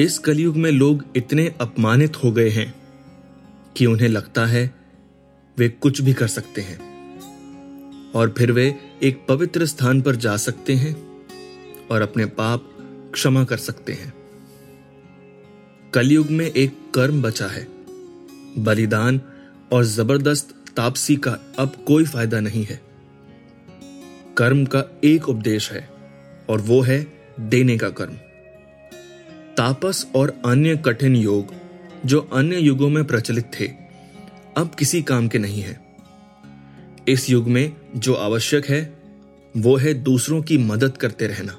इस कलयुग में लोग इतने अपमानित हो गए हैं कि उन्हें लगता है वे कुछ भी कर सकते हैं। और फिर वे एक पवित्र स्थान पर जा सकते हैं और अपने पाप क्षमा कर सकते हैं। कलयुग में एक कर्म बचा है। बलिदान और ज़बरदस्त तापसी का अब कोई फ़ायदा नहीं है। कर्म का एक उपदेश है और वो है देने का कर्म। तापस और अन्य कठिन योग, जो अन्य युगों में प्रचलित थे, अब किसी काम के नहीं है। इस युग में जो आवश्यक है, वो है दूसरों की मदद करते रहना।